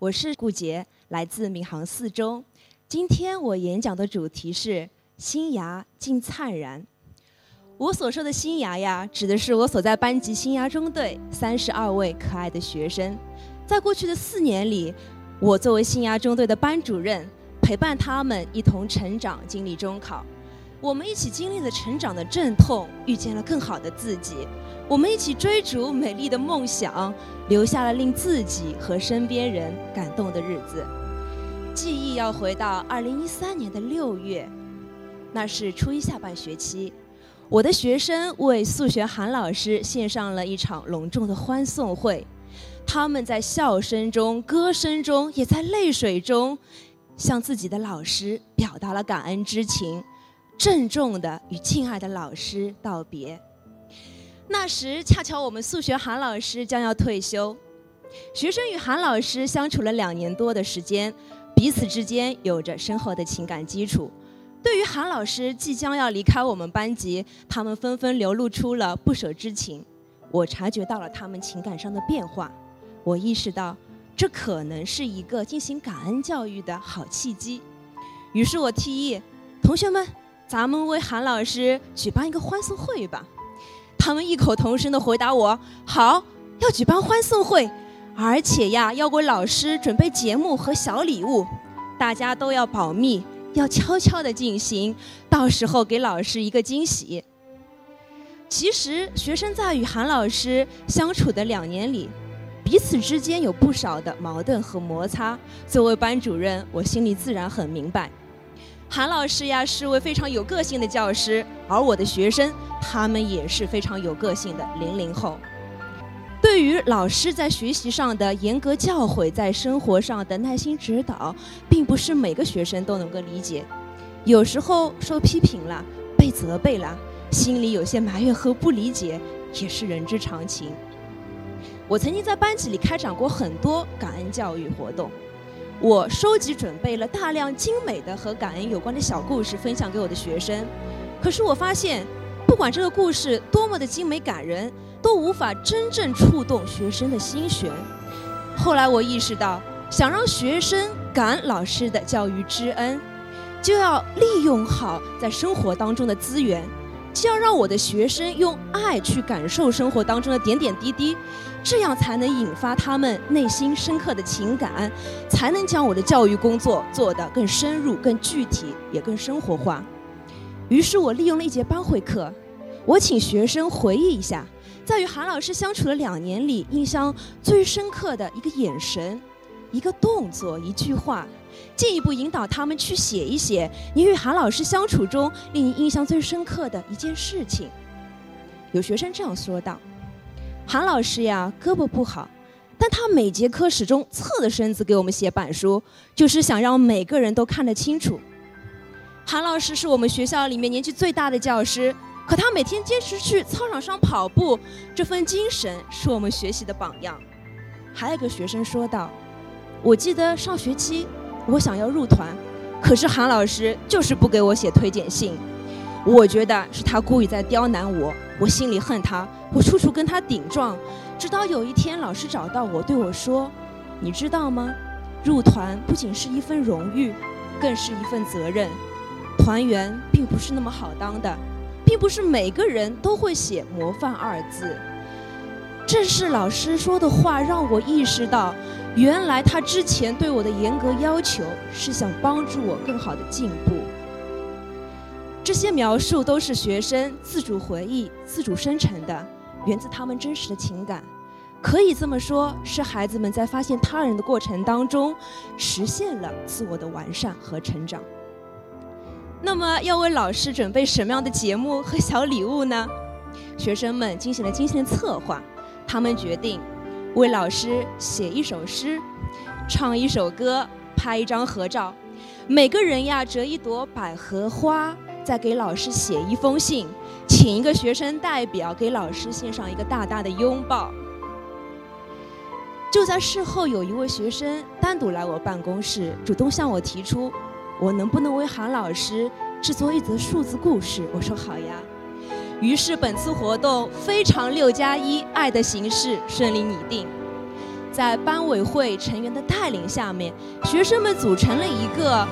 我是顾杰，来自闵行四中。今天我演讲的主题是“新芽尽灿然”。我所说的新芽呀，指的是我所在班级新芽中队三十二位可爱的学生。在过去的四年里，我作为新芽中队的班主任，陪伴他们一同成长，经历中考。我们一起经历了成长的阵痛，遇见了更好的自己。我们一起追逐美丽的梦想，留下了令自己和身边人感动的日子。记忆要回到二零一三年的六月，那是初一下半学期，我的学生为数学韩老师献上了一场隆重的欢送会。他们在笑声中、歌声中，也在泪水中，向自己的老师表达了感恩之情，郑重地与敬爱的老师道别。那时恰巧我们数学韩老师将要退休，学生与韩老师相处了两年多的时间，彼此之间有着深厚的情感基础。对于韩老师即将要离开我们班级，他们纷纷流露出了不舍之情。我察觉到了他们情感上的变化，我意识到这可能是一个进行感恩教育的好契机。于是我提议，同学们，咱们为韩老师举办一个欢送会吧。他们异口同声地回答我：“好，要举办欢送会，而且呀，要为老师准备节目和小礼物，大家都要保密，要悄悄地进行，到时候给老师一个惊喜。”其实，学生在与韩老师相处的两年里，彼此之间有不少的矛盾和摩擦。作为班主任，我心里自然很明白。韩老师呀，是位非常有个性的教师，而我的学生，他们也是非常有个性的零零后。对于老师在学习上的严格教诲，在生活上的耐心指导，并不是每个学生都能够理解。有时候受批评了，被责备了，心里有些埋怨和不理解，也是人之常情。我曾经在班级里开展过很多感恩教育活动。我收集准备了大量精美的和感恩有关的小故事，分享给我的学生。可是我发现，不管这个故事多么的精美感人，都无法真正触动学生的心弦。后来我意识到，想让学生感老师的教育之恩，就要利用好在生活当中的资源。就要让我的学生用爱去感受生活当中的点点滴滴，这样才能引发他们内心深刻的情感，才能将我的教育工作做得更深入、更具体，也更生活化。于是我利用了一节班会课，我请学生回忆一下，在与韩老师相处的两年里，印象最深刻的一个眼神、一个动作、一句话。进一步引导他们去写一写你与韩老师相处中令你印象最深刻的一件事情。有学生这样说道：“韩老师呀，胳膊不好，但他每节课始终侧着身子给我们写板书，就是想让每个人都看得清楚。韩老师是我们学校里面年纪最大的教师，可他每天坚持去操场上跑步，这份精神是我们学习的榜样。”还有个学生说道：“我记得上学期。”我想要入团，可是韩老师就是不给我写推荐信。我觉得是他故意在刁难我，我心里恨他，我处处跟他顶撞。直到有一天，老师找到我，对我说：“你知道吗？入团不仅是一份荣誉，更是一份责任。团员并不是那么好当的，并不是每个人都会写模范二字。”正是老师说的话，让我意识到。原来他之前对我的严格要求是想帮助我更好的进步。这些描述都是学生自主回忆、自主生成的，源自他们真实的情感。可以这么说，是孩子们在发现他人的过程当中，实现了自我的完善和成长。那么，要为老师准备什么样的节目和小礼物呢？学生们进行了精心的策划，他们决定。为老师写一首诗，唱一首歌，拍一张合照，每个人呀折一朵百合花，再给老师写一封信，请一个学生代表给老师献上一个大大的拥抱。就在事后，有一位学生单独来我办公室，主动向我提出，我能不能为韩老师制作一则数字故事？我说好呀。于是本次活动非常六加一爱的形式顺利拟定。在班委会成员的带领下面，学生们组成了一个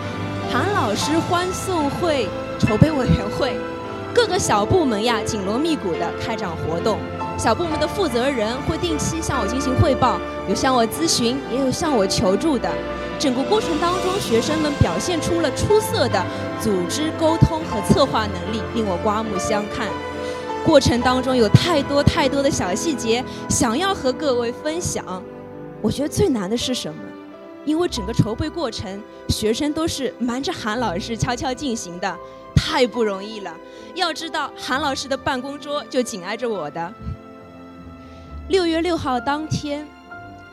韩老师欢送会筹备委员会，各个小部门呀紧锣密鼓地开展活动。小部门的负责人会定期向我进行汇报，有向我咨询，也有向我求助的。整个过程当中，学生们表现出了出色的组织沟通和策划能力，令我刮目相看。过程当中有太多太多的小细节想要和各位分享。我觉得最难的是什么？因为整个筹备过程，学生都是瞒着韩老师悄悄进行的，太不容易了。要知道，韩老师的办公桌就紧挨着我的。六月六号当天，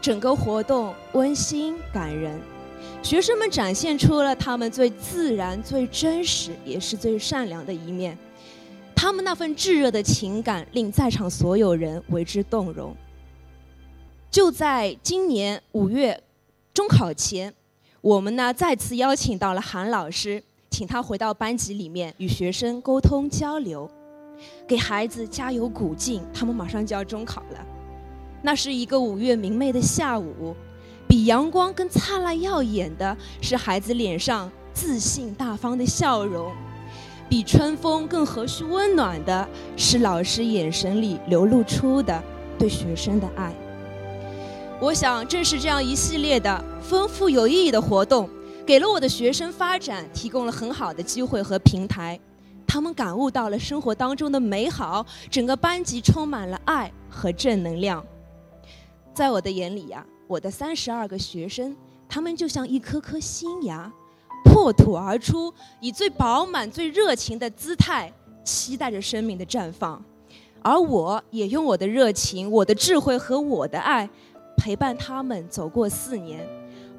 整个活动温馨感人，学生们展现出了他们最自然、最真实，也是最善良的一面。他们那份炙热的情感令在场所有人为之动容。就在今年五月中考前，我们呢再次邀请到了韩老师，请他回到班级里面与学生沟通交流，给孩子加油鼓劲。他们马上就要中考了。那是一个五月明媚的下午，比阳光更灿烂耀眼的是孩子脸上自信大方的笑容，比春风更和煦温暖的是老师眼神里流露出的对学生的爱。我想，正是这样一系列的丰富有意义的活动，给了我的学生发展提供了很好的机会和平台，他们感悟到了生活当中的美好，整个班级充满了爱和正能量。在我的眼里呀，我的三十二个学生，他们就像一颗颗新芽，破土而出，以最饱满、最热情的姿态，期待着生命的绽放。而我也用我的热情、我的智慧和我的爱，陪伴他们走过四年，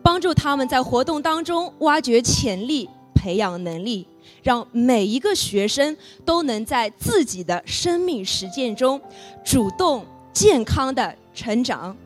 帮助他们在活动当中挖掘潜力、培养能力，让每一个学生都能在自己的生命实践中，主动、健康的成长。